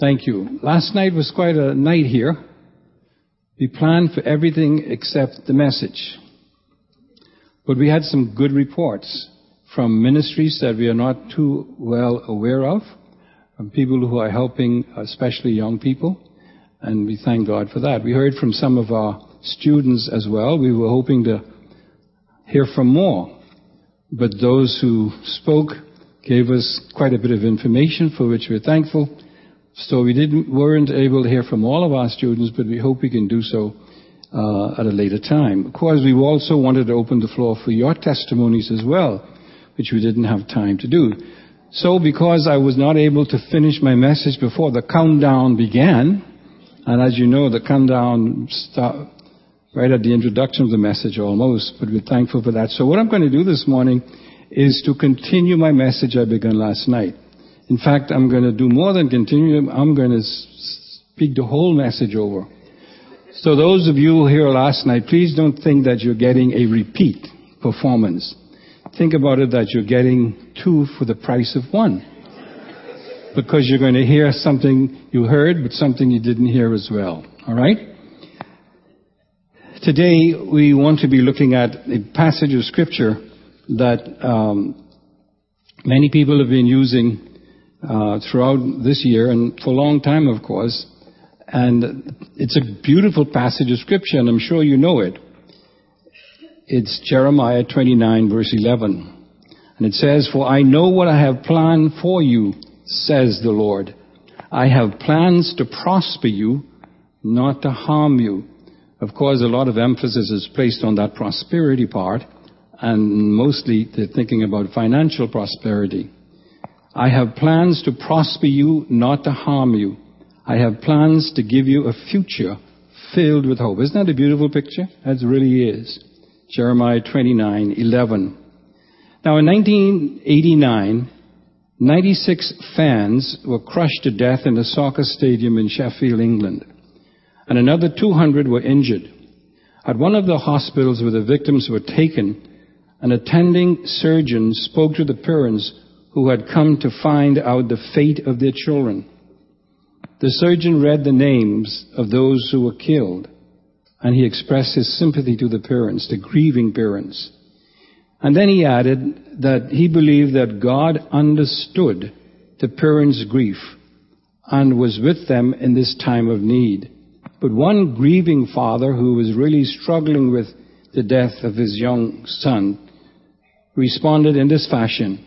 Thank you. Last night was quite a night here. We planned for everything except the message. But we had some good reports from ministries that we are not too well aware of, from people who are helping, especially young people, and we thank God for that. We heard from some of our students as well. We were hoping to hear from more, but those who spoke gave us quite a bit of information for which we're thankful. So we didn't, weren't able to hear from all of our students, but we hope we can do so uh, at a later time. Of course, we also wanted to open the floor for your testimonies as well, which we didn't have time to do. So because I was not able to finish my message before the countdown began, and as you know, the countdown start right at the introduction of the message almost, but we're thankful for that. So what I'm going to do this morning is to continue my message I began last night. In fact, I'm going to do more than continue. I'm going to speak the whole message over. So those of you here last night, please don't think that you're getting a repeat performance. Think about it that you're getting two for the price of one. Because you're going to hear something you heard, but something you didn't hear as well. Alright? Today, we want to be looking at a passage of scripture that um, many people have been using uh, throughout this year and for a long time, of course. And it's a beautiful passage of scripture, and I'm sure you know it. It's Jeremiah 29, verse 11. And it says, For I know what I have planned for you, says the Lord. I have plans to prosper you, not to harm you. Of course, a lot of emphasis is placed on that prosperity part, and mostly they're thinking about financial prosperity. I have plans to prosper you, not to harm you. I have plans to give you a future filled with hope. Isn't that a beautiful picture? That really is. Jeremiah 29, 11. Now in 1989, 96 fans were crushed to death in a soccer stadium in Sheffield, England, and another 200 were injured. At one of the hospitals where the victims were taken, an attending surgeon spoke to the parents who had come to find out the fate of their children. The surgeon read the names of those who were killed, and he expressed his sympathy to the parents, the grieving parents. And then he added that he believed that God understood the parents' grief and was with them in this time of need. But one grieving father who was really struggling with the death of his young son responded in this fashion.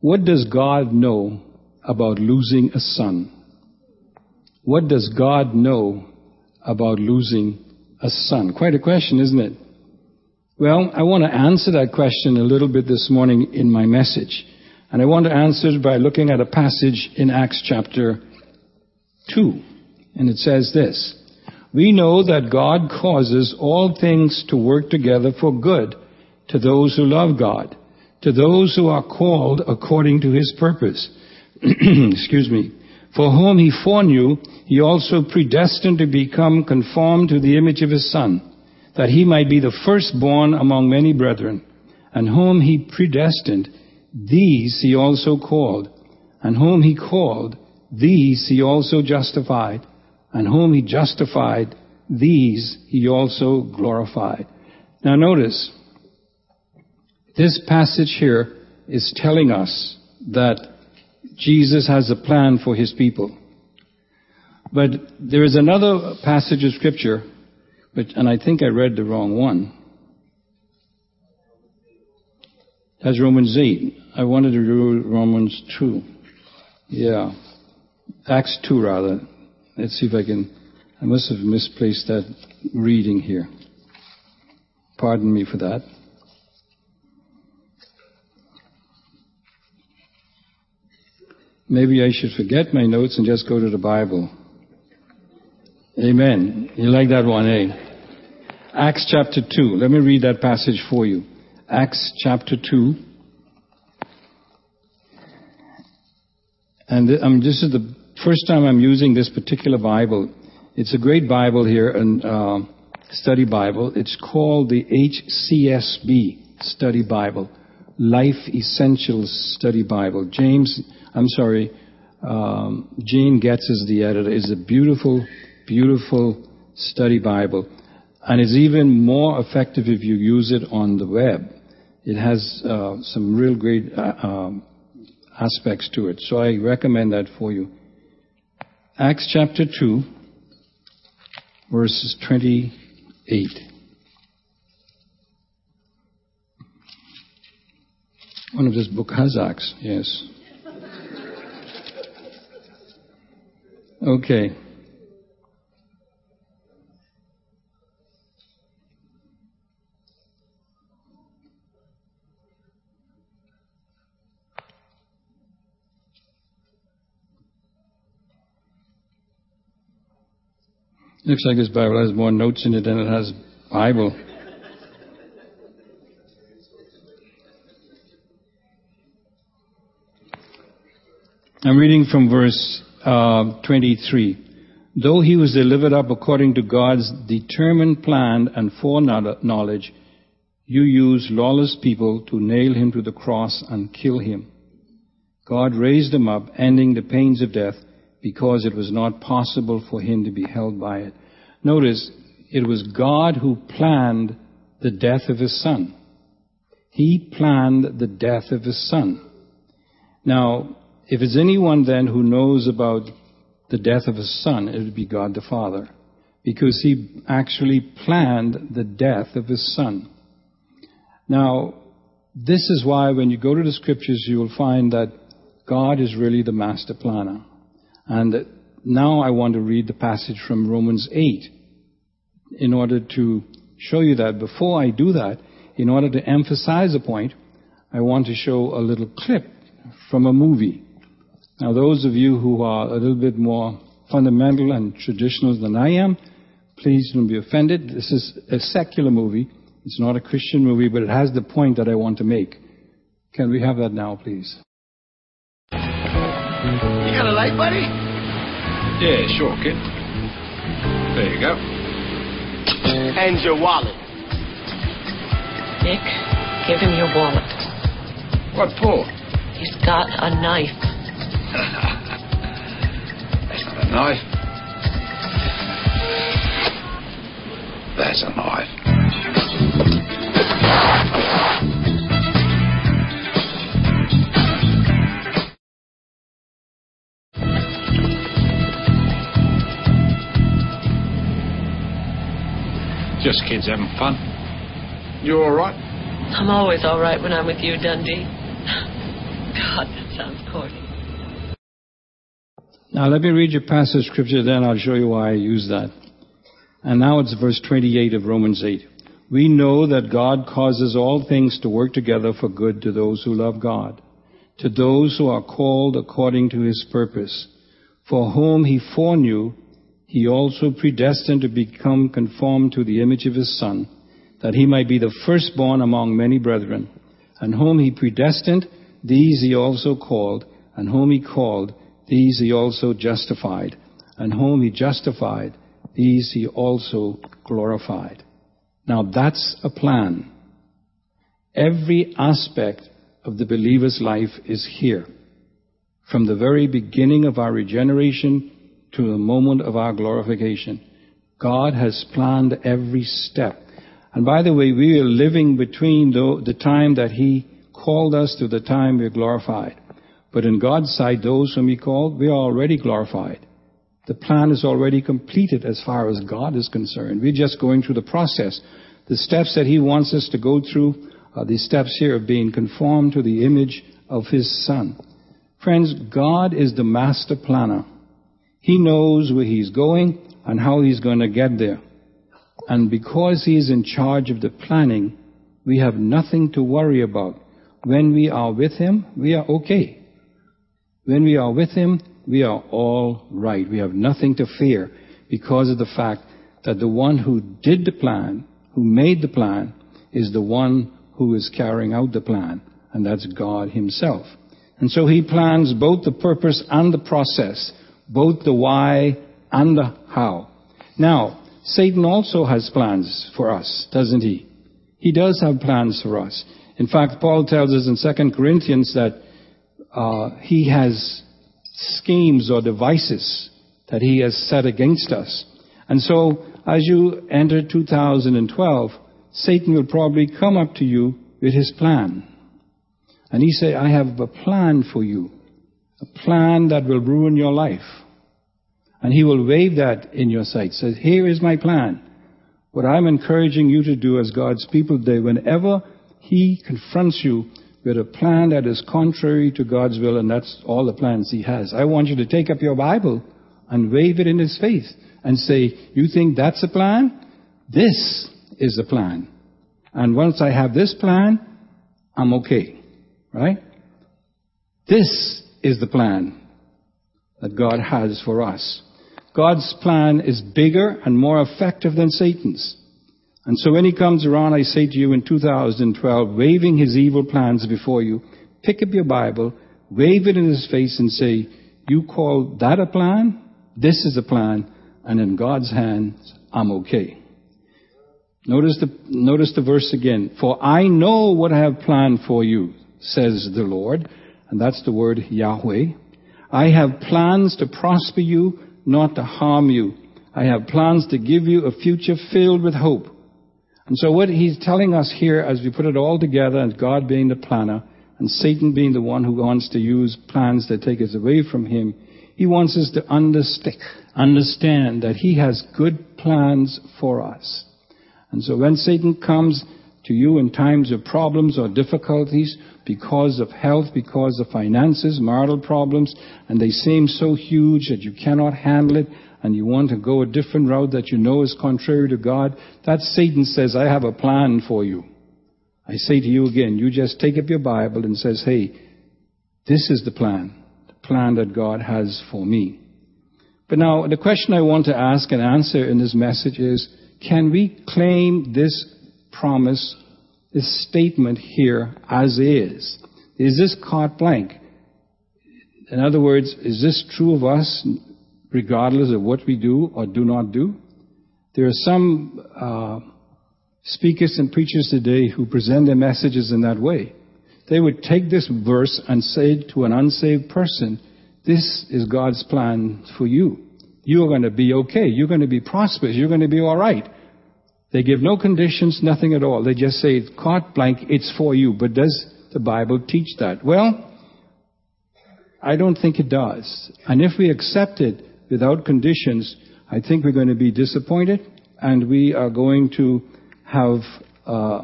What does God know about losing a son? What does God know about losing a son? Quite a question, isn't it? Well, I want to answer that question a little bit this morning in my message. And I want to answer it by looking at a passage in Acts chapter 2. And it says this We know that God causes all things to work together for good to those who love God to those who are called according to his purpose. Excuse me. For whom he foreknew, he also predestined to become conformed to the image of his son, that he might be the firstborn among many brethren. And whom he predestined, these he also called. And whom he called, these he also justified. And whom he justified, these he also glorified. Now notice, this passage here is telling us that Jesus has a plan for his people. But there is another passage of scripture, which, and I think I read the wrong one. That's Romans 8. I wanted to do Romans 2. Yeah. Acts 2 rather. Let's see if I can, I must have misplaced that reading here. Pardon me for that. Maybe I should forget my notes and just go to the Bible. Amen. You like that one, eh? Acts chapter 2. Let me read that passage for you. Acts chapter 2. And um, this is the first time I'm using this particular Bible. It's a great Bible here, and uh, study Bible. It's called the HCSB Study Bible, Life Essentials Study Bible. James I'm sorry, um, Gene Getz is the editor. It's a beautiful, beautiful study Bible. And it's even more effective if you use it on the web. It has uh, some real great uh, um, aspects to it. So I recommend that for you. Acts chapter 2, verses 28. One of this book has Acts, yes. Okay. Looks like this Bible has more notes in it than it has Bible. I'm reading from verse uh, 23. Though he was delivered up according to God's determined plan and foreknowledge, you used lawless people to nail him to the cross and kill him. God raised him up, ending the pains of death, because it was not possible for him to be held by it. Notice, it was God who planned the death of his son. He planned the death of his son. Now, if it's anyone then who knows about the death of his son, it would be God the Father. Because he actually planned the death of his son. Now, this is why when you go to the scriptures, you will find that God is really the master planner. And now I want to read the passage from Romans 8 in order to show you that. Before I do that, in order to emphasize a point, I want to show a little clip from a movie. Now, those of you who are a little bit more fundamental and traditional than I am, please don't be offended. This is a secular movie. It's not a Christian movie, but it has the point that I want to make. Can we have that now, please? You got a light, buddy? Yeah, sure, kid. There you go. And your wallet. Nick, give him your wallet. What for? He's got a knife. That's not a knife. That's a knife. Just kids having fun. You all right? I'm always all right when I'm with you, Dundee. God, that sounds corny. Now let me read you a passage of scripture, then I'll show you why I use that. And now it's verse 28 of Romans 8. We know that God causes all things to work together for good to those who love God, to those who are called according to his purpose, for whom he foreknew, he also predestined to become conformed to the image of his Son, that he might be the firstborn among many brethren. And whom he predestined, these he also called, and whom he called, these he also justified, and whom he justified, these he also glorified. Now that's a plan. Every aspect of the believer's life is here. From the very beginning of our regeneration to the moment of our glorification. God has planned every step. And by the way, we are living between the, time that He called us to the time we're glorified. But in God's sight, those whom He called, we are already glorified. The plan is already completed as far as God is concerned. We're just going through the process. The steps that He wants us to go through are the steps here of being conformed to the image of His Son. Friends, God is the master planner. He knows where He's going and how He's going to get there. And because He is in charge of the planning, we have nothing to worry about. When we are with Him, we are okay. When we are with Him, we are all right. We have nothing to fear because of the fact that the one who did the plan, who made the plan, is the one who is carrying out the plan, and that's God Himself. And so He plans both the purpose and the process, both the why and the how. Now, Satan also has plans for us, doesn't he? He does have plans for us. In fact, Paul tells us in 2 Corinthians that uh, he has schemes or devices that he has set against us. And so, as you enter 2012, Satan will probably come up to you with his plan. And he say, I have a plan for you. A plan that will ruin your life. And he will wave that in your sight. Says, here is my plan. What I'm encouraging you to do as God's people today, whenever he confronts you with a plan that is contrary to God's will, and that's all the plans he has, I want you to take up your Bible and wave it in his face and say, you think that's a plan? This is the plan. And once I have this plan, I'm okay. Right? This is the plan that God has for us. God's plan is bigger and more effective than Satan's. And so when he comes around, I say to you in 2012, waving his evil plans before you, pick up your Bible, wave it in his face and say, you call that a plan? This is a plan, and in God's hands, I'm okay. Notice the, notice the verse again. For I know what I have planned for you, says the Lord. And that's the word Yahweh. I have plans to prosper you, not to harm you. I have plans to give you a future filled with hope. And so what he's telling us here as we put it all together and God being the planner and Satan being the one who wants to use plans that take us away from him, he wants us to understand, understand that he has good plans for us. And so when Satan comes to you in times of problems or difficulties because of health, because of finances, marital problems, and they seem so huge that you cannot handle it, and you want to go a different route that you know is contrary to God, that Satan says, I have a plan for you. I say to you again, you just take up your Bible and says, hey, this is the plan, the plan that God has for me. But now, the question I want to ask and answer in this message is, can we claim this promise, this statement here as is? Is this carte blanche? In other words, is this true of us regardless of what we do or do not do? There are some uh, speakers and preachers today who present their messages in that way. They would take this verse and say to an unsaved person, This is God's plan for you. You are going to be okay. You're going to be prosperous. You're going to be all right. They give no conditions, nothing at all. They just say, carte blanche, it's for you. But does the Bible teach that? Well, I don't think it does. And if we accept it without conditions, I think we're going to be disappointed and we are going to have uh,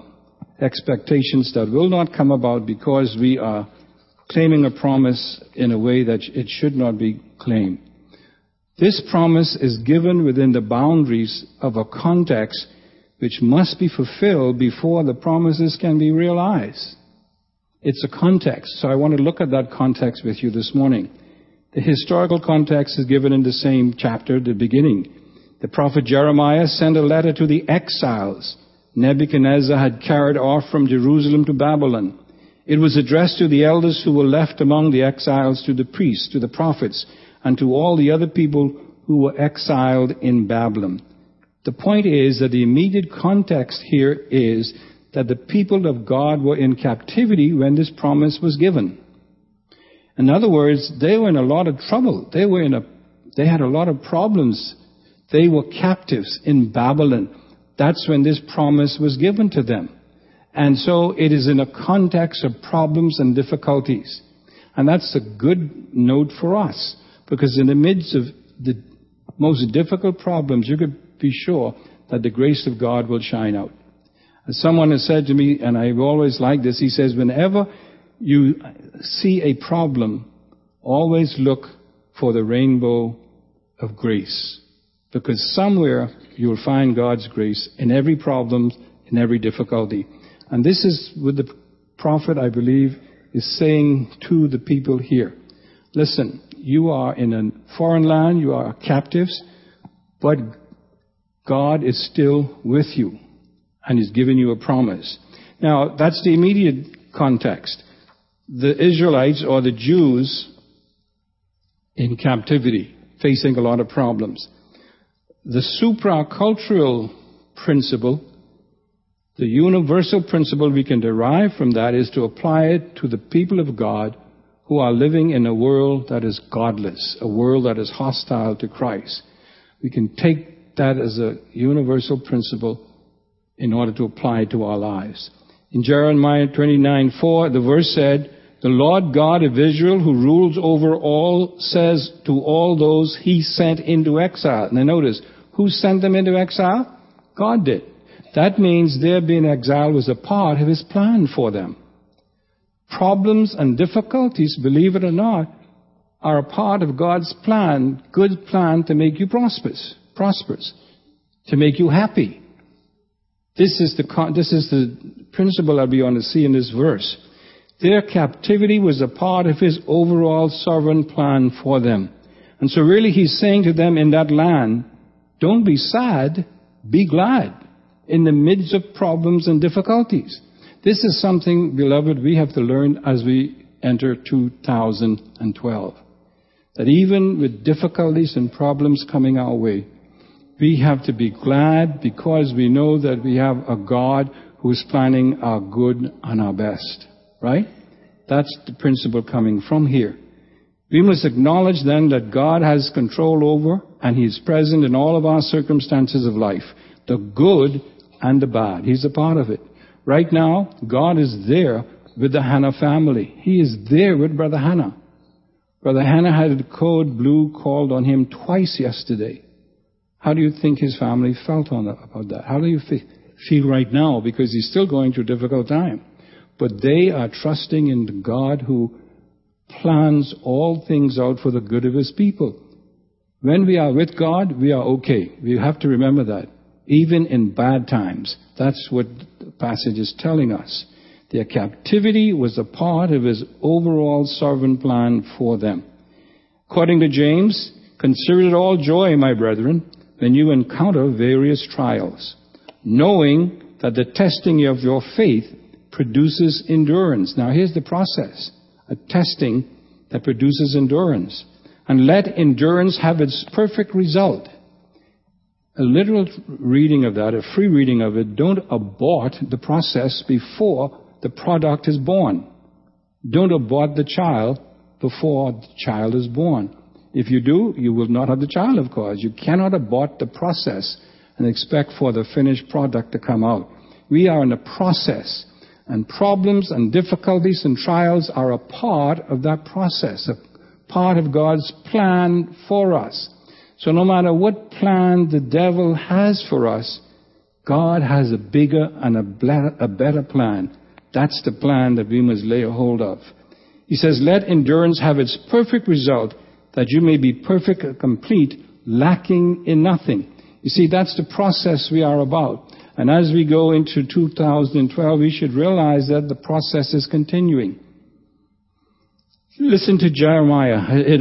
expectations that will not come about because we are claiming a promise in a way that it should not be claimed. This promise is given within the boundaries of a context which must be fulfilled before the promises can be realized. It's a context, so I want to look at that context with you this morning. The historical context is given in the same chapter, the beginning. The prophet Jeremiah sent a letter to the exiles Nebuchadnezzar had carried off from Jerusalem to Babylon. It was addressed to the elders who were left among the exiles, to the priests, to the prophets, and to all the other people who were exiled in Babylon. The point is that the immediate context here is that the people of God were in captivity when this promise was given. In other words, they were in a lot of trouble. They were in a, they had a lot of problems. They were captives in Babylon. That's when this promise was given to them. And so it is in a context of problems and difficulties. And that's a good note for us. Because in the midst of the most difficult problems, you could be sure that the grace of God will shine out. As someone has said to me, and I've always liked this, he says, whenever you see a problem, always look for the rainbow of grace. Because somewhere you'll find God's grace in every problem, in every difficulty. And this is what the prophet, I believe, is saying to the people here. Listen, you are in a foreign land, you are captives, but God is still with you and He's given you a promise. Now, that's the immediate context. The Israelites or the Jews in captivity, facing a lot of problems. The supracultural principle, the universal principle we can derive from that is to apply it to the people of God who are living in a world that is godless, a world that is hostile to Christ. We can take that as a universal principle in order to apply it to our lives. In Jeremiah 29 4, the verse said, The Lord God of Israel, who rules over all, says to all those he sent into exile. Now notice, who sent them into exile? God did. That means their being exiled was a part of his plan for them. Problems and difficulties, believe it or not, are a part of God's plan, good plan to make you prosperous, prosperous, to make you happy. This is the, this is the principle that we want to see in this verse. Their captivity was a part of his overall sovereign plan for them. And so really he's saying to them in that land, don't be sad, be glad in the midst of problems and difficulties. This is something, beloved, we have to learn as we enter 2012. That even with difficulties and problems coming our way, we have to be glad because we know that we have a God who is planning our good and our best. Right? That's the principle coming from here. We must acknowledge then that God has control over and He is present in all of our circumstances of life. The good and the bad. He's a part of it. Right now, God is there with the Hannah family. He is there with Brother Hannah. Brother Hannah had a code blue called on him twice yesterday. How do you think his family felt on about that? How do you feel right now? Because he's still going through a difficult time. But they are trusting in God who plans all things out for the good of his people. When we are with God, we are okay. We have to remember that even in bad times. That's what the passage is telling us. Their captivity was a part of his overall sovereign plan for them. According to James, consider it all joy, my brethren, when you encounter various trials, knowing that the testing of your faith produces endurance. Now here's the process. A testing that produces endurance. And let endurance have its perfect result a literal reading of that, a free reading of it, don't abort the process before the product is born. Don't abort the child before the child is born. If you do, you will not have the child, of course. You cannot abort the process and expect for the finished product to come out. We are in a process, and problems and difficulties and trials are a part of that process, a part of God's plan for us. So no matter what plan the devil has for us, God has a bigger and a better plan. That's the plan that we must lay hold of. He says, let endurance have its perfect result, that you may be perfect and complete, lacking in nothing. You see, that's the process we are about. And as we go into 2012, we should realize that the process is continuing. Listen to Jeremiah,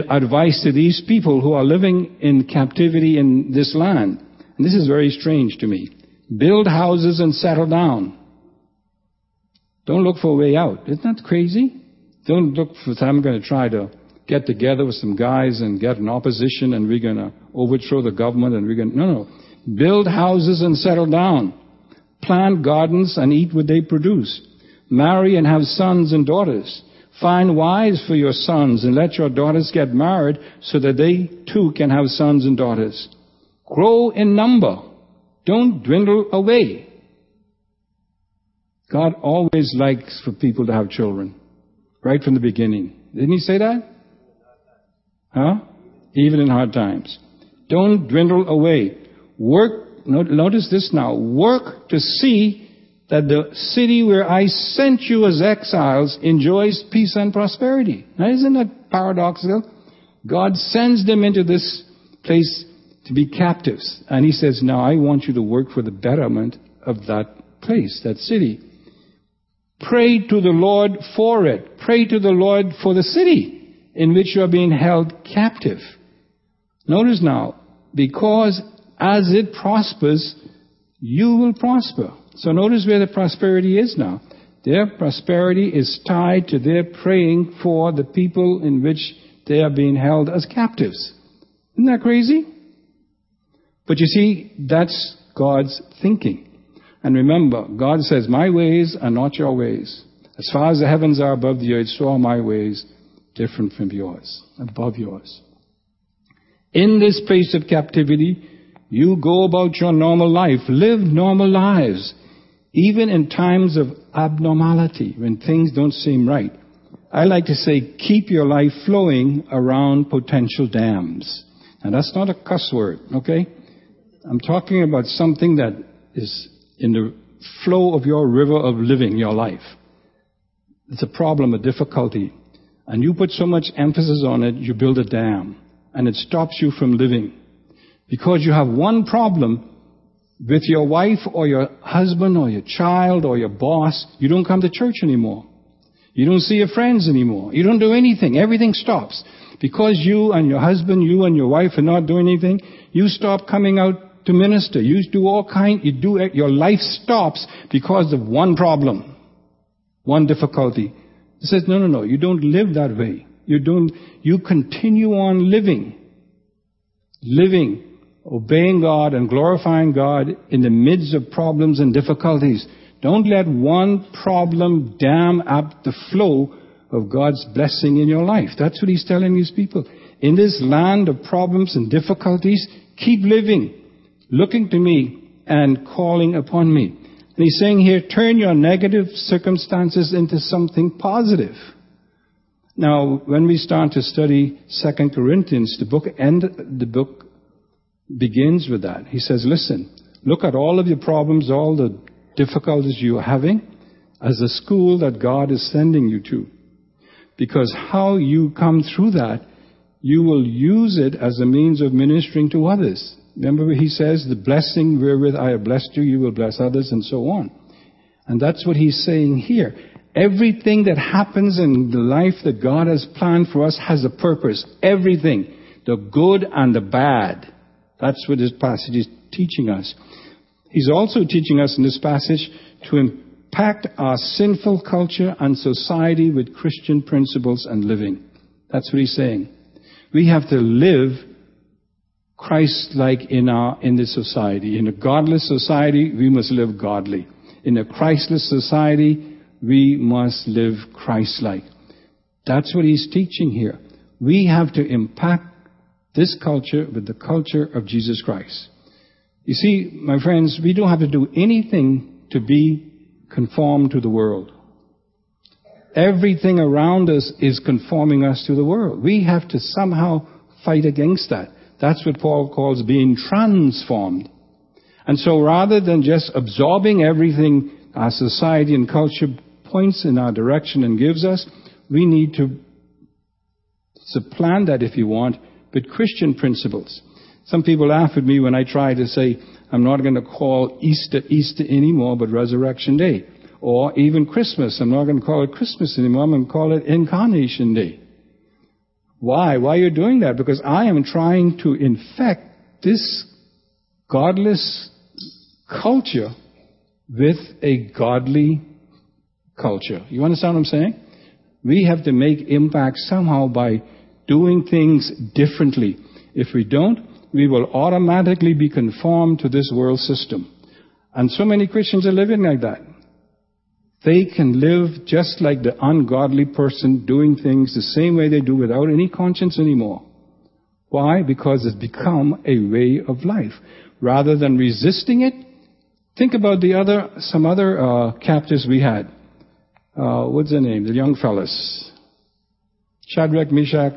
advice to these people who are living in captivity in this land. And this is very strange to me. Build houses and settle down. Don't look for a way out. Isn't that crazy? Don't look for, I'm going to try to get together with some guys and get an opposition and we're going to overthrow the government and we're going to, no, no. Build houses and settle down. Plant gardens and eat what they produce. Marry and have sons and daughters. Find wives for your sons and let your daughters get married so that they too can have sons and daughters. Grow in number. Don't dwindle away. God always likes for people to have children. Right from the beginning. Didn't he say that? Huh? Even in hard times. Don't dwindle away. Work, notice this now. Work to see that the city where I sent you as exiles enjoys peace and prosperity. Now, isn't that paradoxical? God sends them into this place to be captives. And He says, Now I want you to work for the betterment of that place, that city. Pray to the Lord for it. Pray to the Lord for the city in which you are being held captive. Notice now, because as it prospers, you will prosper. So notice where the prosperity is now. Their prosperity is tied to their praying for the people in which they are being held as captives. Isn't that crazy? But you see, that's God's thinking. And remember, God says, My ways are not your ways. As far as the heavens are above the earth, so are my ways. different from yours, above yours. In this place of captivity, you go about your normal life, live normal lives, even in times of abnormality, when things don't seem right. I like to say, keep your life flowing around potential dams. And that's not a cuss word, okay? I'm talking about something that is in the flow of your river of living, your life. It's a problem, a difficulty. And you put so much emphasis on it, you build a dam. And it stops you from living. Because you have one problem with your wife or your husband or your child or your boss, you don't come to church anymore. You don't see your friends anymore. You don't do anything. Everything stops. Because you and your husband, you and your wife are not doing anything, you stop coming out to minister. You do all kind, you do, your life stops because of one problem. One difficulty. He says, no, no, no, you don't live that way. You don't, you continue on living. Living, obeying God and glorifying God in the midst of problems and difficulties. Don't let one problem dam up the flow of God's blessing in your life. That's what he's telling his people. In this land of problems and difficulties, keep living, looking to me and calling upon me. And he's saying here, turn your negative circumstances into something positive. Now, when we start to study Second Corinthians, the book end, the book begins with that. He says, listen, look at all of your problems, all the difficulties you're having as a school that God is sending you to. Because how you come through that, you will use it as a means of ministering to others. Remember he says, the blessing wherewith I have blessed you, you will bless others and so on. And that's what he's saying here. Everything that happens in the life that God has planned for us has a purpose. Everything. The good and the bad. That's what this passage is teaching us. He's also teaching us in this passage to impact our sinful culture and society with Christian principles and living. That's what he's saying. We have to live Christ-like in our, in this society. In a godless society, we must live godly. In a Christless society, we must live Christ-like. That's what he's teaching here. We have to impact this culture with the culture of Jesus Christ. You see, my friends, we don't have to do anything to be conformed to the world. Everything around us is conforming us to the world. We have to somehow fight against that. That's what Paul calls being transformed. And so rather than just absorbing everything our society and culture points in our direction and gives us, we need to supplant that, if you want, with Christian principles. Some people laugh at me when I try to say, I'm not going to call Easter Easter anymore, but Resurrection Day. Or even Christmas. I'm not going to call it Christmas anymore. I'm going to call it Incarnation Day. Why? Why are you doing that? Because I am trying to infect this godless culture with a godly culture. You understand what I'm saying? We have to make impact somehow by doing things differently. If we don't, we will automatically be conformed to this world system. And so many Christians are living like that. They can live just like the ungodly person doing things the same way they do without any conscience anymore. Why? Because it's become a way of life. Rather than resisting it, think about the other, some other uh, captives we had. Uh, what's their name? The young fellas. Shadrach, Meshach,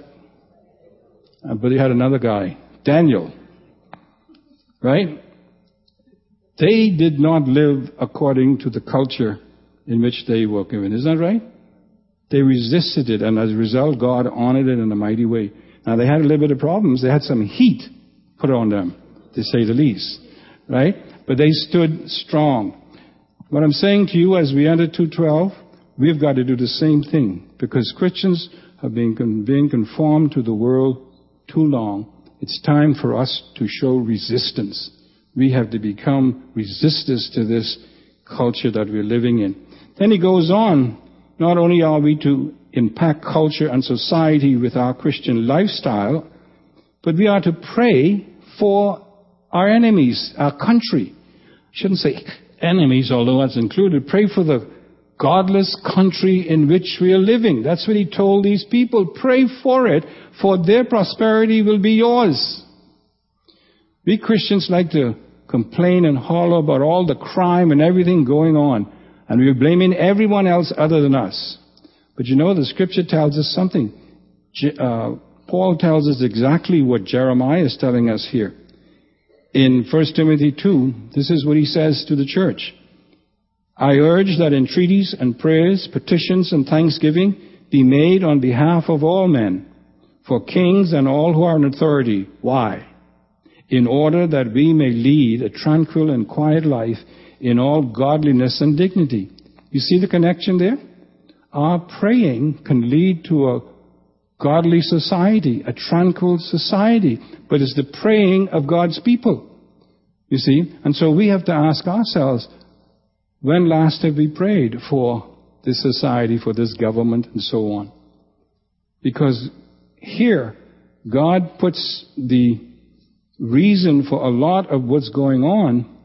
Uh, but he had another guy. Daniel. Right? They did not live according to the culture in which they were given. Isn't that right? They resisted it, and as a result, God honored it in a mighty way. Now, they had a little bit of problems. They had some heat put on them, to say the least. Right? But they stood strong. What I'm saying to you as we enter 212, we've got to do the same thing because Christians have been being conformed to the world too long it's time for us to show resistance. We have to become resistors to this culture that we're living in. Then he goes on, not only are we to impact culture and society with our Christian lifestyle, but we are to pray for our enemies, our country. I shouldn't say enemies, although that's included. Pray for the godless country in which we are living. That's what he told these people. Pray for it, for their prosperity will be yours. We Christians like to complain and holler about all the crime and everything going on, and we're blaming everyone else other than us. But you know, the scripture tells us something. Uh, Paul tells us exactly what Jeremiah is telling us here. In 1 Timothy 2, this is what he says to the church. I urge that entreaties and prayers, petitions and thanksgiving be made on behalf of all men, for kings and all who are in authority. Why? In order that we may lead a tranquil and quiet life in all godliness and dignity. You see the connection there? Our praying can lead to a godly society, a tranquil society, but it's the praying of God's people. You see? And so we have to ask ourselves, when last have we prayed for this society, for this government, and so on? Because here, God puts the reason for a lot of what's going on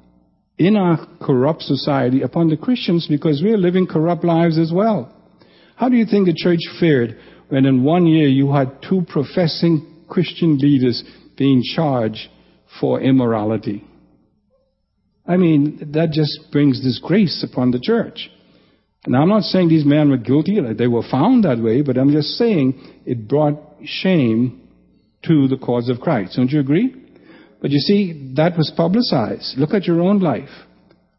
in our corrupt society upon the Christians because we're living corrupt lives as well. How do you think the church fared when in one year you had two professing Christian leaders being charged for immorality? I mean, that just brings disgrace upon the church. Now, I'm not saying these men were guilty, they were found that way, but I'm just saying it brought shame to the cause of Christ. Don't you agree? But you see, that was publicized. Look at your own life.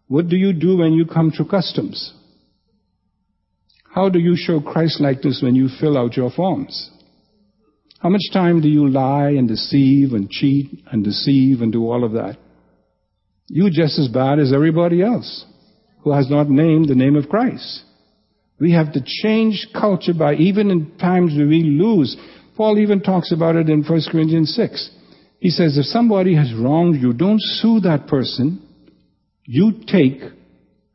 What do you do when you come through customs? How do you show Christ likeness when you fill out your forms? How much time do you lie and deceive and cheat and deceive and do all of that? You're just as bad as everybody else who has not named the name of Christ. We have to change culture by even in times when we lose. Paul even talks about it in 1 Corinthians 6. He says, if somebody has wronged you, don't sue that person. You take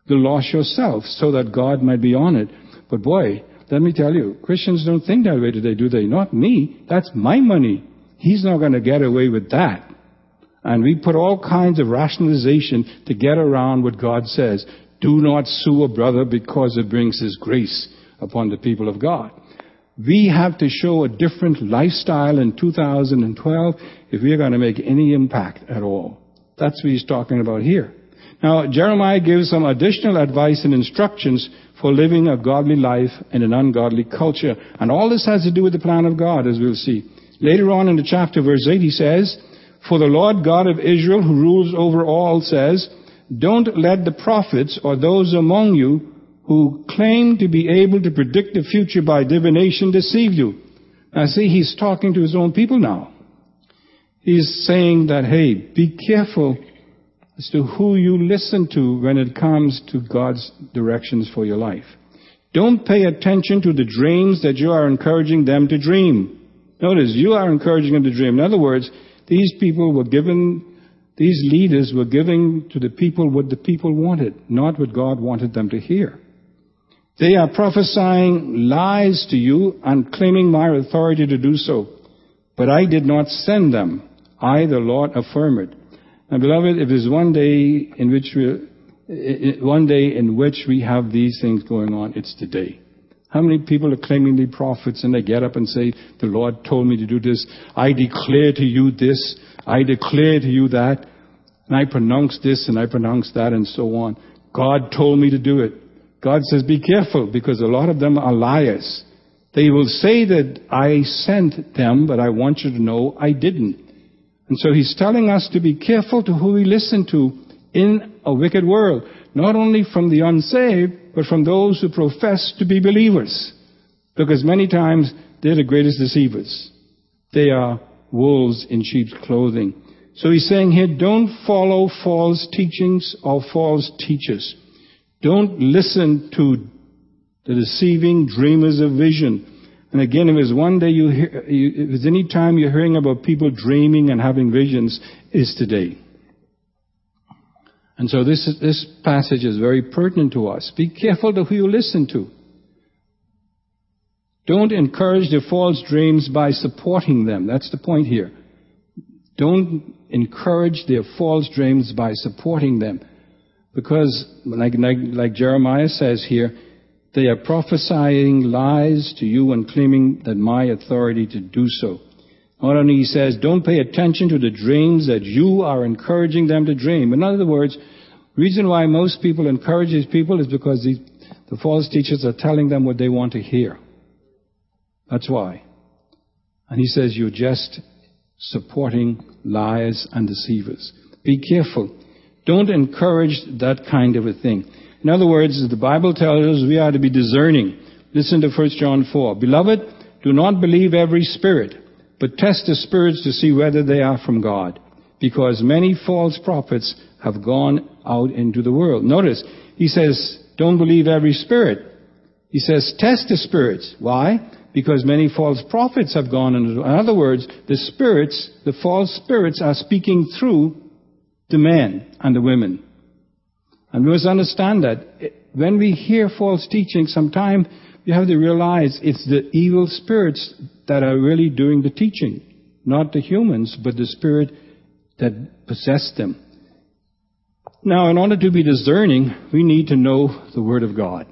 the loss yourself so that God might be on it. But boy, let me tell you, Christians don't think that way today, do they? Not me. That's my money. He's not going to get away with that. And we put all kinds of rationalization to get around what God says. Do not sue a brother because it brings his grace upon the people of God. We have to show a different lifestyle in 2012 if we're going to make any impact at all. That's what he's talking about here. Now, Jeremiah gives some additional advice and instructions for living a godly life in an ungodly culture. And all this has to do with the plan of God, as we'll see. Later on in the chapter, verse 8, he says, for the Lord God of Israel, who rules over all, says, Don't let the prophets or those among you who claim to be able to predict the future by divination deceive you. Now see, he's talking to his own people now. He's saying that, hey, be careful as to who you listen to when it comes to God's directions for your life. Don't pay attention to the dreams that you are encouraging them to dream. Notice, you are encouraging them to dream. In other words, these people were given, these leaders were giving to the people what the people wanted, not what God wanted them to hear. They are prophesying lies to you and claiming my authority to do so. But I did not send them. I, the Lord, affirm it. And beloved, if there's one day in which we, one day in which we have these things going on, it's today. How many people are claiming to be prophets and they get up and say, the Lord told me to do this. I declare to you this. I declare to you that. And I pronounce this and I pronounce that and so on. God told me to do it. God says, be careful because a lot of them are liars. They will say that I sent them, but I want you to know I didn't. And so he's telling us to be careful to who we listen to in a wicked world. Not only from the unsaved, but from those who profess to be believers. Because many times they're the greatest deceivers. They are wolves in sheep's clothing. So he's saying here, don't follow false teachings or false teachers. Don't listen to the deceiving dreamers of vision. And again, if there's one day you hear, if there's any time you're hearing about people dreaming and having visions, is today. And so this, is, this passage is very pertinent to us. Be careful to who you listen to. Don't encourage their false dreams by supporting them. That's the point here. Don't encourage their false dreams by supporting them. Because, like, like, like Jeremiah says here, They are prophesying lies to you and claiming that my authority to do so. Not only he says, don't pay attention to the dreams that you are encouraging them to dream. In other words, reason why most people encourage these people is because the, the false teachers are telling them what they want to hear. That's why. And he says, you're just supporting liars and deceivers. Be careful. Don't encourage that kind of a thing. In other words, the Bible tells us we are to be discerning. Listen to 1 John 4. Beloved, do not believe every spirit but test the spirits to see whether they are from God, because many false prophets have gone out into the world. Notice, he says, don't believe every spirit. He says, test the spirits. Why? Because many false prophets have gone into, in other words, the spirits, the false spirits are speaking through the men and the women. And we must understand that when we hear false teaching, sometimes you have to realize it's the evil spirits that are really doing the teaching, not the humans, but the spirit that possess them. Now, in order to be discerning, we need to know the Word of God.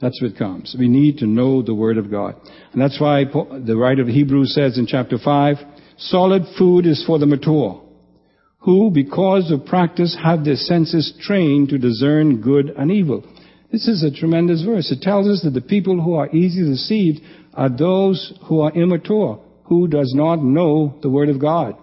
That's what comes. We need to know the Word of God. And that's why the writer of Hebrews says in chapter 5, solid food is for the mature, who, because of practice, have their senses trained to discern good and evil. This is a tremendous verse. It tells us that the people who are easily deceived are those who are immature, who does not know the Word of God.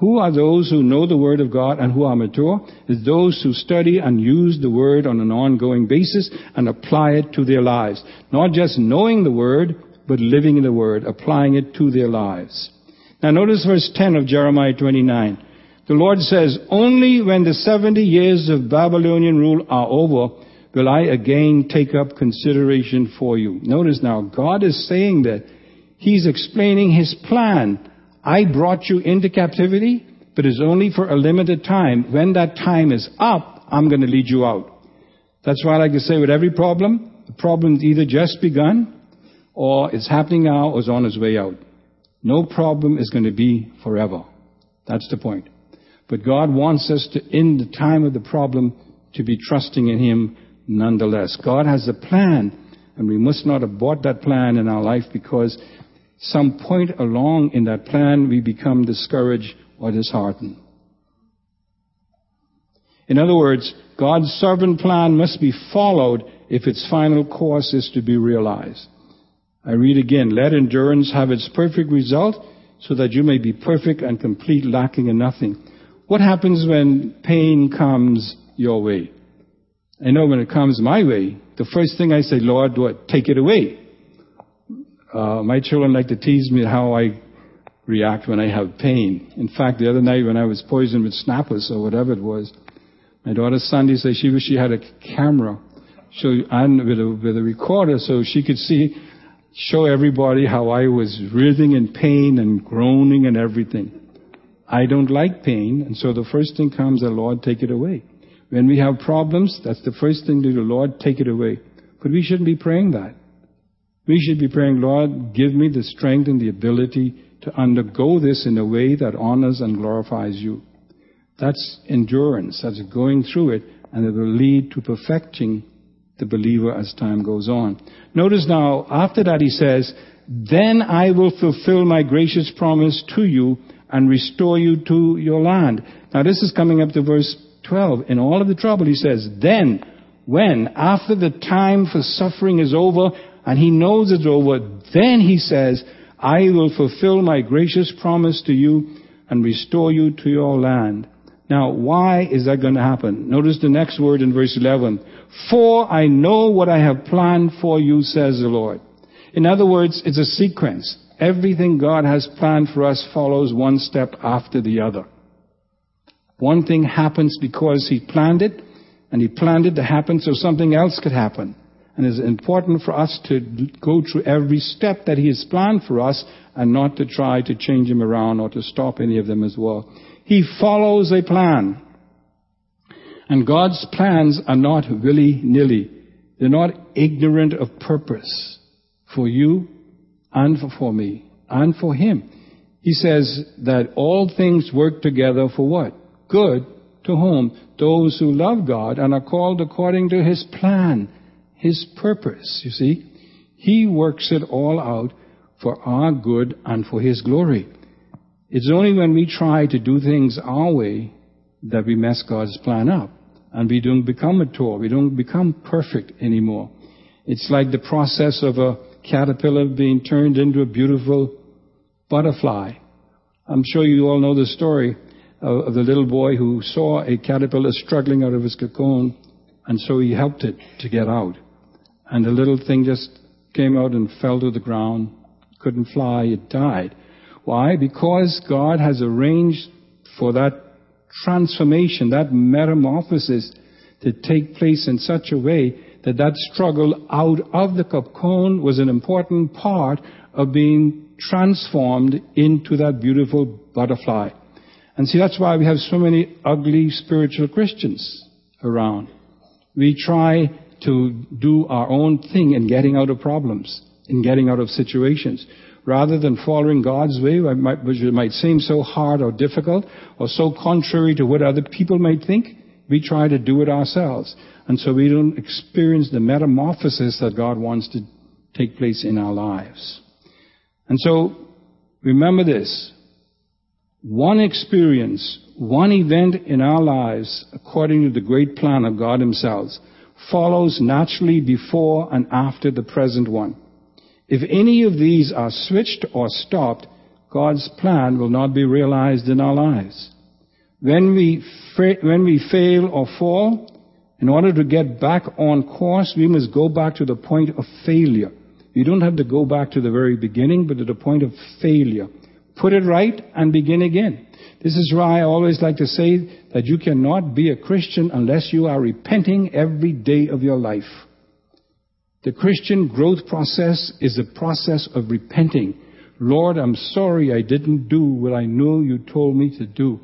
Who are those who know the Word of God and who are mature? Is those who study and use the Word on an ongoing basis and apply it to their lives. Not just knowing the Word, but living in the Word, applying it to their lives. Now notice verse 10 of Jeremiah 29. The Lord says, Only when the 70 years of Babylonian rule are over, will I again take up consideration for you. Notice now, God is saying that He's explaining His plan. I brought you into captivity, but it's only for a limited time. When that time is up, I'm going to lead you out. That's why I like to say with every problem, the problem's either just begun, or it's happening now, or is on its way out. No problem is going to be forever. That's the point. But God wants us to, in the time of the problem, to be trusting in Him nonetheless. God has a plan, and we must not abort that plan in our life because some point along in that plan we become discouraged or disheartened. In other words, God's sovereign plan must be followed if its final course is to be realized. I read again, let endurance have its perfect result so that you may be perfect and complete, lacking in nothing. What happens when pain comes your way? I know when it comes my way, the first thing I say, Lord, what? Take it away. Uh, my children like to tease me how I react when I have pain. In fact, the other night when I was poisoned with snappers or whatever it was, my daughter Sandy said she wished she had a camera so, and with a, with a recorder so she could see, show everybody how I was writhing in pain and groaning and everything. I don't like pain, and so the first thing comes, the Lord, take it away. When we have problems, that's the first thing to do. Lord, take it away. But we shouldn't be praying that. We should be praying, Lord, give me the strength and the ability to undergo this in a way that honors and glorifies you. That's endurance. That's going through it, and it will lead to perfecting the believer as time goes on. Notice now, after that he says, Then I will fulfill my gracious promise to you and restore you to your land. Now this is coming up to verse 12, in all of the trouble, he says, then, when, after the time for suffering is over, and he knows it's over, then he says, I will fulfill my gracious promise to you and restore you to your land. Now, why is that going to happen? Notice the next word in verse 11. For I know what I have planned for you, says the Lord. In other words, it's a sequence. Everything God has planned for us follows one step after the other. One thing happens because he planned it, and he planned it to happen so something else could happen. And it's important for us to go through every step that he has planned for us and not to try to change him around or to stop any of them as well. He follows a plan. And God's plans are not willy-nilly. They're not ignorant of purpose for you and for me and for him. He says that all things work together for what? good to whom? Those who love God and are called according to his plan. His purpose, you see. He works it all out for our good and for His glory. It's only when we try to do things our way that we mess God's plan up. And we don't become mature. We don't become perfect anymore. It's like the process of a caterpillar being turned into a beautiful butterfly. I'm sure you all know the story of, the little boy who saw a caterpillar struggling out of his cocoon, and so he helped it to get out. And the little thing just came out and fell to the ground, couldn't fly, it died. Why? Because God has arranged for that transformation, that metamorphosis to take place in such a way that that struggle out of the cocoon was an important part of being transformed into that beautiful butterfly. And see, that's why we have so many ugly spiritual Christians around. We try to do our own thing in getting out of problems, in getting out of situations. Rather than following God's way, which might seem so hard or difficult or so contrary to what other people might think, we try to do it ourselves. And so we don't experience the metamorphosis that God wants to take place in our lives. And so, remember this. One experience, one event in our lives, according to the great plan of God Himself, follows naturally before and after the present one. If any of these are switched or stopped, God's plan will not be realized in our lives. When we, when we fail or fall, in order to get back on course, we must go back to the point of failure. You don't have to go back to the very beginning, but to the point of failure. Put it right and begin again. This is why I always like to say that you cannot be a Christian unless you are repenting every day of your life. The Christian growth process is a process of repenting. Lord, I'm sorry I didn't do what I knew you told me to do.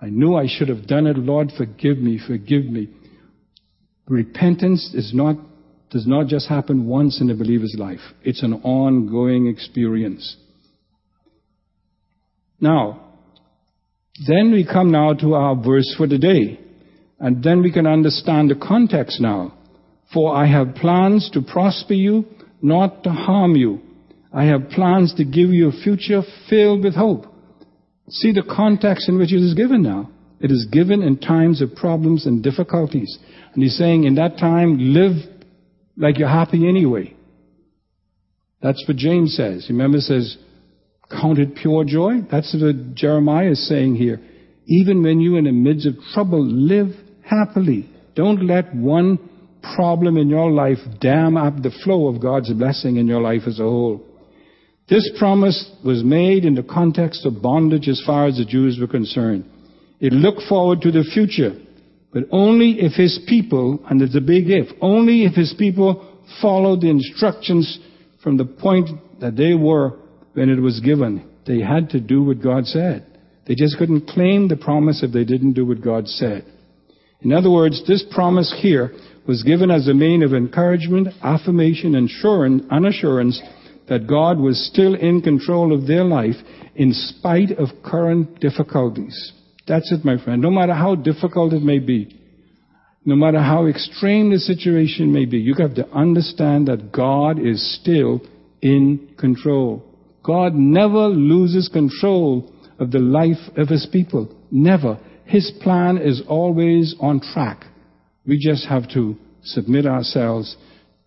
I knew I should have done it. Lord, forgive me, forgive me. Repentance is not does not just happen once in a believer's life. It's an ongoing experience. Now, then we come now to our verse for today. And then we can understand the context now. For I have plans to prosper you, not to harm you. I have plans to give you a future filled with hope. See the context in which it is given now. It is given in times of problems and difficulties. And he's saying in that time, live like you're happy anyway. That's what James says. Remember, it says, count it pure joy. That's what Jeremiah is saying here. Even when you're in the midst of trouble, live happily. Don't let one problem in your life dam up the flow of God's blessing in your life as a whole. This promise was made in the context of bondage as far as the Jews were concerned. It looked forward to the future. But only if his people, and it's a big if, only if his people followed the instructions from the point that they were when it was given. They had to do what God said. They just couldn't claim the promise if they didn't do what God said. In other words, this promise here was given as a mean of encouragement, affirmation, and assurance that God was still in control of their life in spite of current difficulties. That's it, my friend. No matter how difficult it may be, no matter how extreme the situation may be, you have to understand that God is still in control. God never loses control of the life of His people. Never. His plan is always on track. We just have to submit ourselves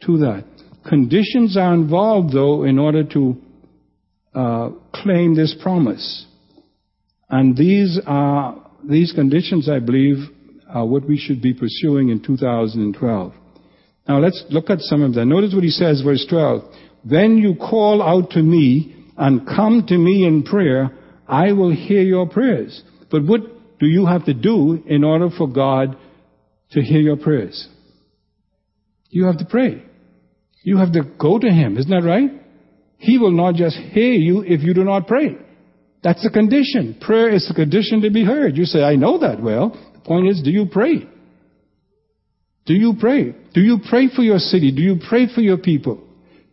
to that. Conditions are involved, though, in order to uh, claim this promise. And these are, these conditions, I believe, are what we should be pursuing in 2012. Now let's look at some of them. Notice what he says, verse 12. Then you call out to me and come to me in prayer, I will hear your prayers. But what do you have to do in order for God to hear your prayers? You have to pray. You have to go to Him. Isn't that right? He will not just hear you if you do not pray. That's the condition. Prayer is the condition to be heard. You say, I know that well. The point is, do you pray? Do you pray? Do you pray for your city? Do you pray for your people?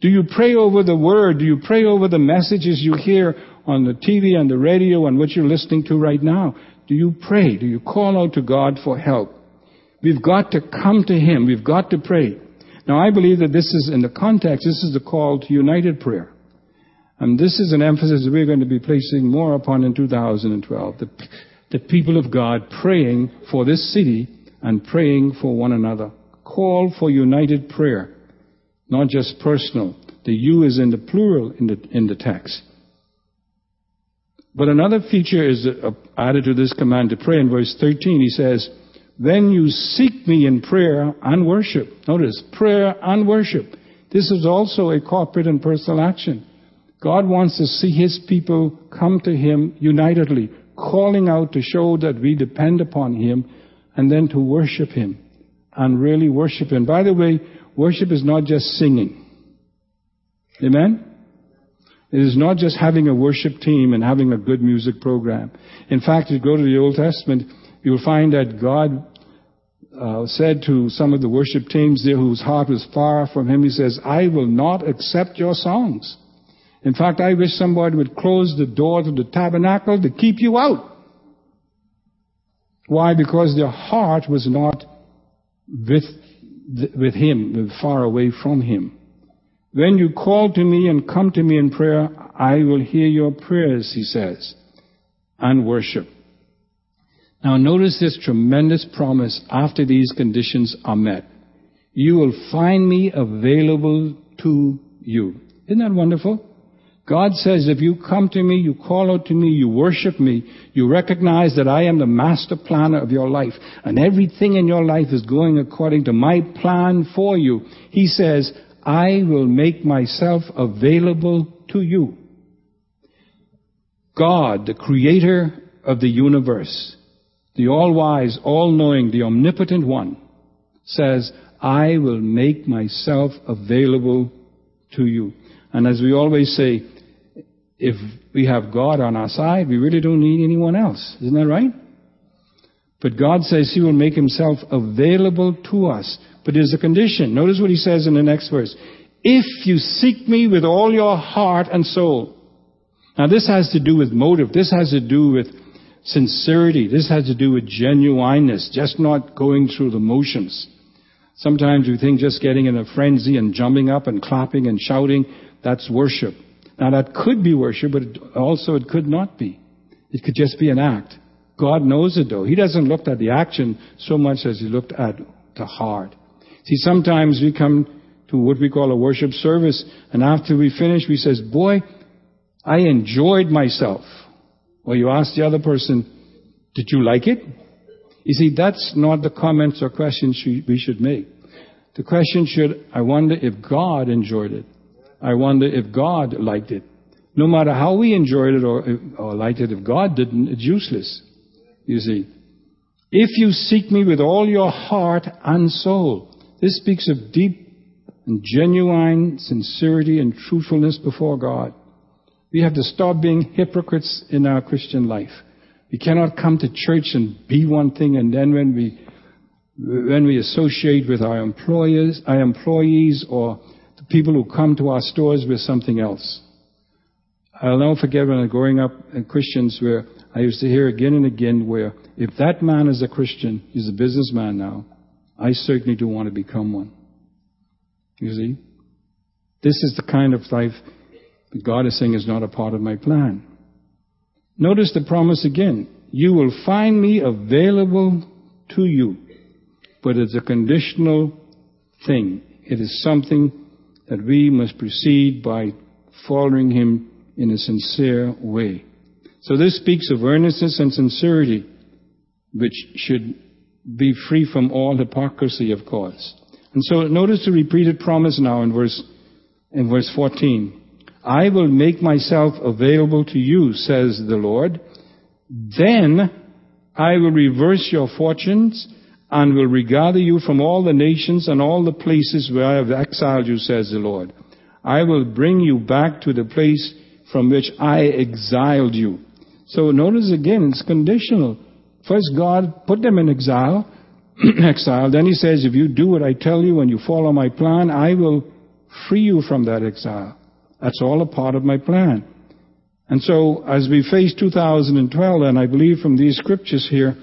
Do you pray over the word? Do you pray over the messages you hear on the TV and the radio and what you're listening to right now? Do you pray? Do you call out to God for help? We've got to come to Him. We've got to pray. Now I believe that this is, in the context, this is the call to united prayer. And this is an emphasis that we're going to be placing more upon in 2012. The, the people of God praying for this city and praying for one another. Call for united prayer, not just personal. The you is in the plural in the, in the text. But another feature is uh, added to this command to pray in verse 13. He says, Then you seek me in prayer and worship. Notice, prayer and worship. This is also a corporate and personal action. God wants to see His people come to Him unitedly, calling out to show that we depend upon Him and then to worship Him and really worship Him. By the way, worship is not just singing. Amen? It is not just having a worship team and having a good music program. In fact, if you go to the Old Testament, you'll find that God uh, said to some of the worship teams there whose heart was far from Him, He says, I will not accept your songs. In fact, I wish somebody would close the door to the tabernacle to keep you out. Why? Because their heart was not with, with Him, far away from Him. When you call to me and come to me in prayer, I will hear your prayers, he says, and worship. Now notice this tremendous promise after these conditions are met. You will find me available to you. Isn't that wonderful? God says, if you come to me, you call out to me, you worship me, you recognize that I am the master planner of your life, and everything in your life is going according to my plan for you. He says, I will make myself available to you. God, the creator of the universe, the all-wise, all-knowing, the omnipotent one, says, I will make myself available to you. And as we always say, if we have God on our side, we really don't need anyone else. Isn't that right? But God says He will make Himself available to us. But there's a condition. Notice what He says in the next verse. If you seek me with all your heart and soul. Now this has to do with motive. This has to do with sincerity. This has to do with genuineness, just not going through the motions. Sometimes we think just getting in a frenzy and jumping up and clapping and shouting, that's worship. Now that could be worship, but also it could not be. It could just be an act. God knows it though. He doesn't look at the action so much as he looked at the heart. See, sometimes we come to what we call a worship service, and after we finish, we says, boy, I enjoyed myself. Or you ask the other person, did you like it? You see, that's not the comments or questions we should make. The question should, I wonder if God enjoyed it. I wonder if God liked it. No matter how we enjoyed it or, or liked it, if God didn't, it's useless. You see. If you seek me with all your heart and soul, this speaks of deep and genuine sincerity and truthfulness before God. We have to stop being hypocrites in our Christian life. We cannot come to church and be one thing and then when we when we associate with our employers, our employees or the people who come to our stores with something else. I'll never forget when I was growing up in Christians where I used to hear again and again where if that man is a Christian, he's a businessman now, I certainly do want to become one. You see? This is the kind of life that God is saying is not a part of my plan. Notice the promise again. You will find me available to you. But it's a conditional thing. It is something that we must proceed by following Him in a sincere way. So this speaks of earnestness and sincerity, which should be free from all hypocrisy, of course. And so notice the repeated promise now in verse, in verse 14. I will make myself available to you, says the Lord. Then I will reverse your fortunes and will regather you from all the nations and all the places where I have exiled you, says the Lord. I will bring you back to the place from which I exiled you. So notice again, it's conditional. First, God put them in exile, exile. Then He says, if you do what I tell you and you follow my plan, I will free you from that exile. That's all a part of my plan. And so, as we face 2012, and I believe from these scriptures here,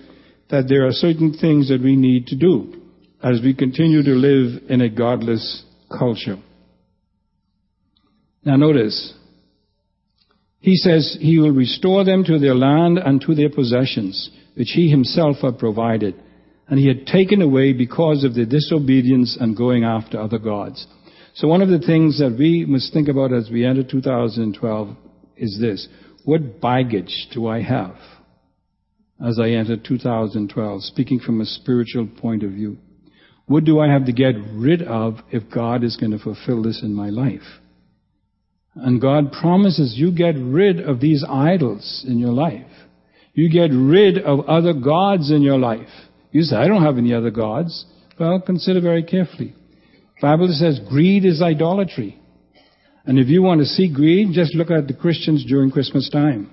that there are certain things that we need to do. as we continue to live in a godless culture. Now notice, he says he will restore them to their land and to their possessions, which he himself had provided, and he had taken away because of their disobedience and going after other gods. So one of the things that we must think about as we enter 2012 is this. What baggage do I have as I enter 2012, speaking from a spiritual point of view? What do I have to get rid of if God is going to fulfill this in my life? And God promises you get rid of these idols in your life. You get rid of other gods in your life. You say, I don't have any other gods. Well, consider very carefully. Bible says greed is idolatry. And if you want to see greed, just look at the Christians during Christmas time.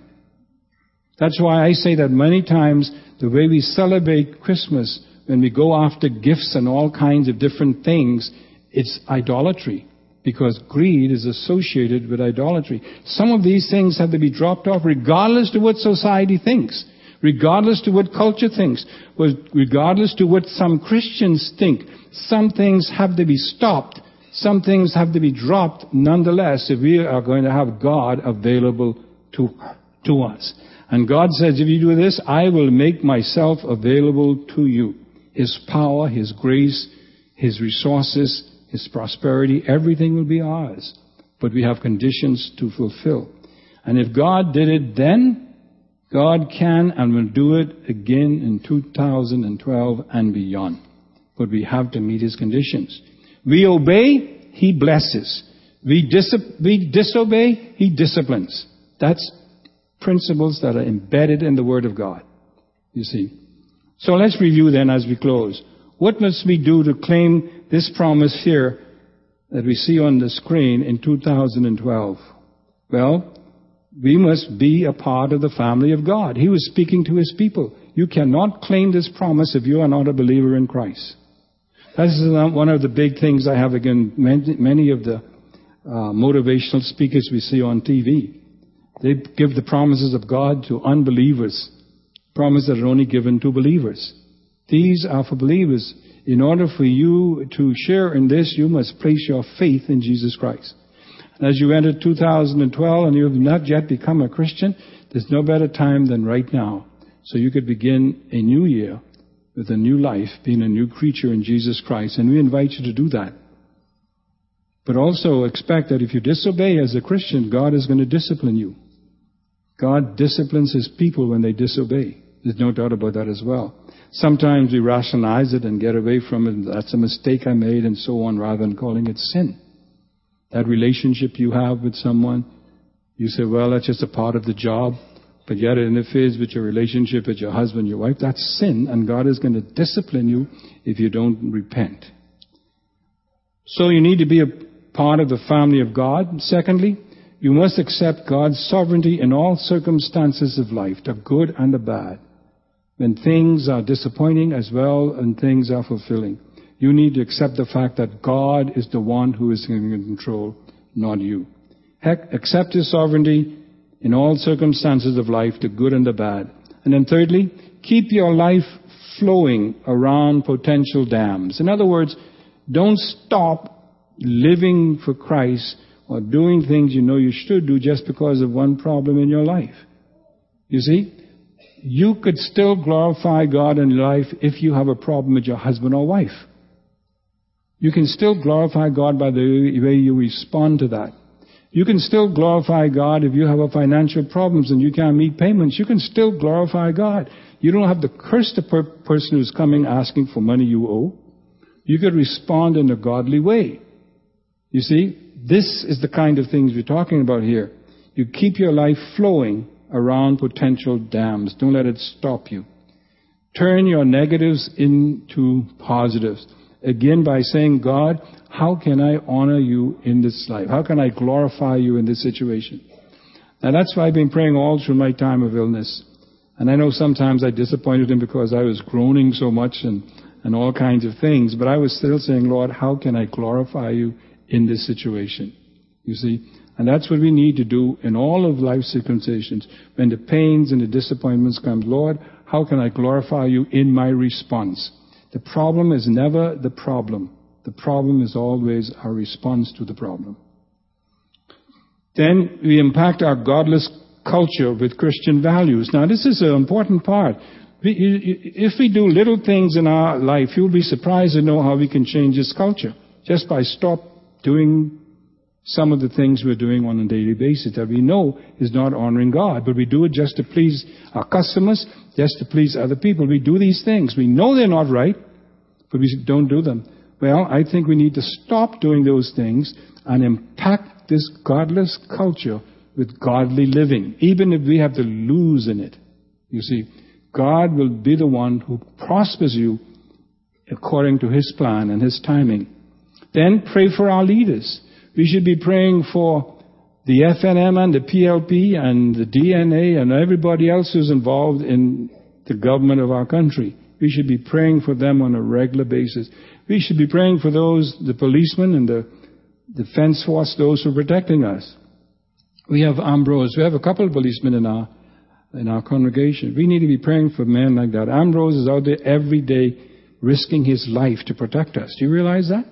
That's why I say that many times the way we celebrate Christmas, when we go after gifts and all kinds of different things, it's idolatry because greed is associated with idolatry. Some of these things have to be dropped off regardless to what society thinks, regardless to what culture thinks, regardless to what some Christians think. Some things have to be stopped. Some things have to be dropped nonetheless if we are going to have God available to, to us. And God says, if you do this, I will make myself available to you. His power, His grace, His resources, his prosperity, everything will be ours. But we have conditions to fulfill. And if God did it then, God can and will do it again in 2012 and beyond. But we have to meet His conditions. We obey, He blesses. We, dis- we disobey, He disciplines. That's principles that are embedded in the Word of God. You see. So let's review then as we close. What must we do to claim this promise here that we see on the screen in 2012? Well, we must be a part of the family of God. He was speaking to his people. You cannot claim this promise if you are not a believer in Christ. This is one of the big things I have against many of the uh, motivational speakers we see on TV. They give the promises of God to unbelievers, promises that are only given to believers. These are for believers. In order for you to share in this, you must place your faith in Jesus Christ. And as you enter 2012 and you have not yet become a Christian, there's no better time than right now. So you could begin a new year with a new life, being a new creature in Jesus Christ. And we invite you to do that. But also expect that if you disobey as a Christian, God is going to discipline you. God disciplines his people when they disobey. There's no doubt about that as well. Sometimes we rationalize it and get away from it. That's a mistake I made and so on rather than calling it sin. That relationship you have with someone, you say, well, that's just a part of the job, but yet it interferes with your relationship with your husband, your wife. That's sin and God is going to discipline you if you don't repent. So you need to be a part of the family of God. Secondly, you must accept God's sovereignty in all circumstances of life, the good and the bad when things are disappointing as well and things are fulfilling. You need to accept the fact that God is the one who is in control, not you. Heck, accept His sovereignty in all circumstances of life, the good and the bad. And then thirdly, keep your life flowing around potential dams. In other words, don't stop living for Christ or doing things you know you should do just because of one problem in your life. You see? you could still glorify God in life if you have a problem with your husband or wife. You can still glorify God by the way you respond to that. You can still glorify God if you have financial problems and you can't meet payments. You can still glorify God. You don't have to curse the per- person who's coming asking for money you owe. You could respond in a godly way. You see, this is the kind of things we're talking about here. You keep your life flowing around potential dams. Don't let it stop you. Turn your negatives into positives. Again, by saying, God, how can I honor you in this life? How can I glorify you in this situation? Now that's why I've been praying all through my time of illness. And I know sometimes I disappointed him because I was groaning so much and, and all kinds of things, but I was still saying, Lord, how can I glorify you in this situation? You see? And that's what we need to do in all of life's circumstances. When the pains and the disappointments come, Lord, how can I glorify you in my response? The problem is never the problem. The problem is always our response to the problem. Then we impact our godless culture with Christian values. Now, this is an important part. If we do little things in our life, you'll be surprised to know how we can change this culture just by stop doing some of the things we're doing on a daily basis that we know is not honoring God, but we do it just to please our customers, just to please other people. We do these things. We know they're not right, but we don't do them. Well, I think we need to stop doing those things and impact this godless culture with godly living, even if we have to lose in it. You see, God will be the one who prospers you according to His plan and His timing. Then pray for our leaders. We should be praying for the FNM and the PLP and the DNA and everybody else who's involved in the government of our country. We should be praying for them on a regular basis. We should be praying for those, the policemen and the defense force, those who are protecting us. We have Ambrose. We have a couple of policemen in our in our congregation. We need to be praying for men like that. Ambrose is out there every day risking his life to protect us. Do you realize that?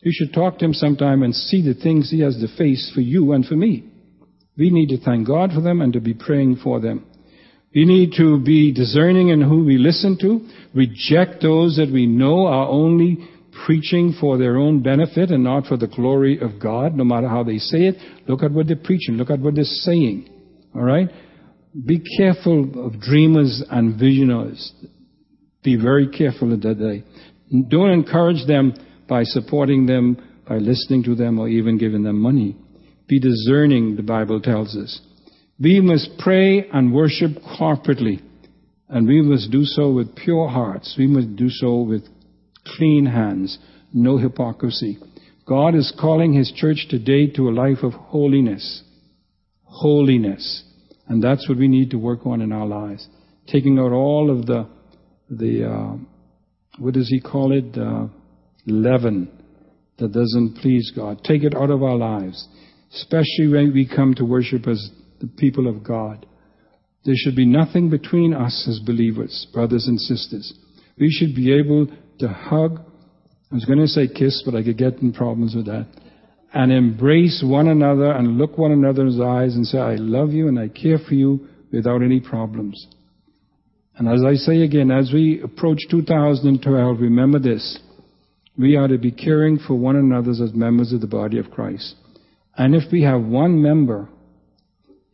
You should talk to him sometime and see the things he has to face for you and for me. We need to thank God for them and to be praying for them. We need to be discerning in who we listen to, reject those that we know are only preaching for their own benefit and not for the glory of God, no matter how they say it. Look at what they're preaching. Look at what they're saying. All right? Be careful of dreamers and visionaries. Be very careful of that day. Don't encourage them by supporting them, by listening to them, or even giving them money. Be discerning, the Bible tells us. We must pray and worship corporately, and we must do so with pure hearts. We must do so with clean hands, no hypocrisy. God is calling His church today to a life of holiness. Holiness. And that's what we need to work on in our lives. Taking out all of the, the, uh, what does He call it? Uh, leaven that doesn't please God. Take it out of our lives. Especially when we come to worship as the people of God. There should be nothing between us as believers, brothers and sisters. We should be able to hug. I was going to say kiss, but I could get in problems with that. And embrace one another and look one another's eyes and say, I love you and I care for you without any problems. And as I say again, as we approach 2012, remember this. We are to be caring for one another as members of the body of Christ. And if we have one member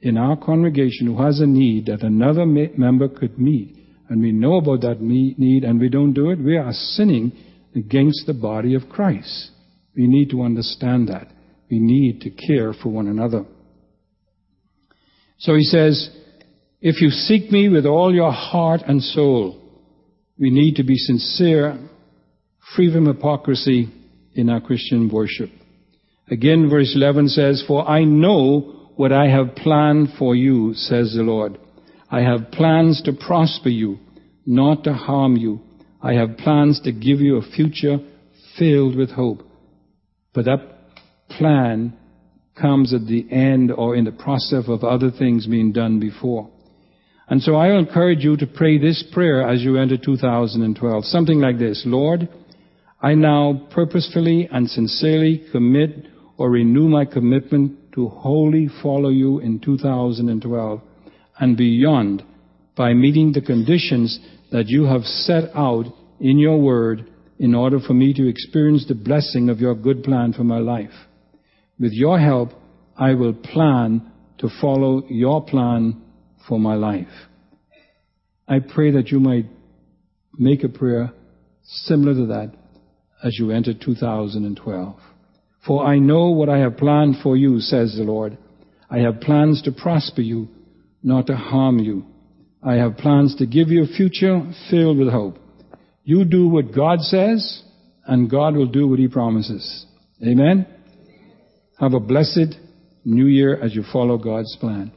in our congregation who has a need that another member could meet, and we know about that need and we don't do it, we are sinning against the body of Christ. We need to understand that. We need to care for one another. So he says, if you seek me with all your heart and soul, we need to be sincere, free from hypocrisy in our Christian worship. Again, verse 11 says, For I know what I have planned for you, says the Lord. I have plans to prosper you, not to harm you. I have plans to give you a future filled with hope. But that plan comes at the end or in the process of other things being done before. And so I encourage you to pray this prayer as you enter 2012. Something like this. Lord, I now purposefully and sincerely commit or renew my commitment to wholly follow you in 2012 and beyond by meeting the conditions that you have set out in your word in order for me to experience the blessing of your good plan for my life. With your help, I will plan to follow your plan for my life. I pray that you might make a prayer similar to that as you enter 2012. For I know what I have planned for you, says the Lord. I have plans to prosper you, not to harm you. I have plans to give you a future filled with hope. You do what God says, and God will do what He promises. Amen? Have a blessed new year as you follow God's plan.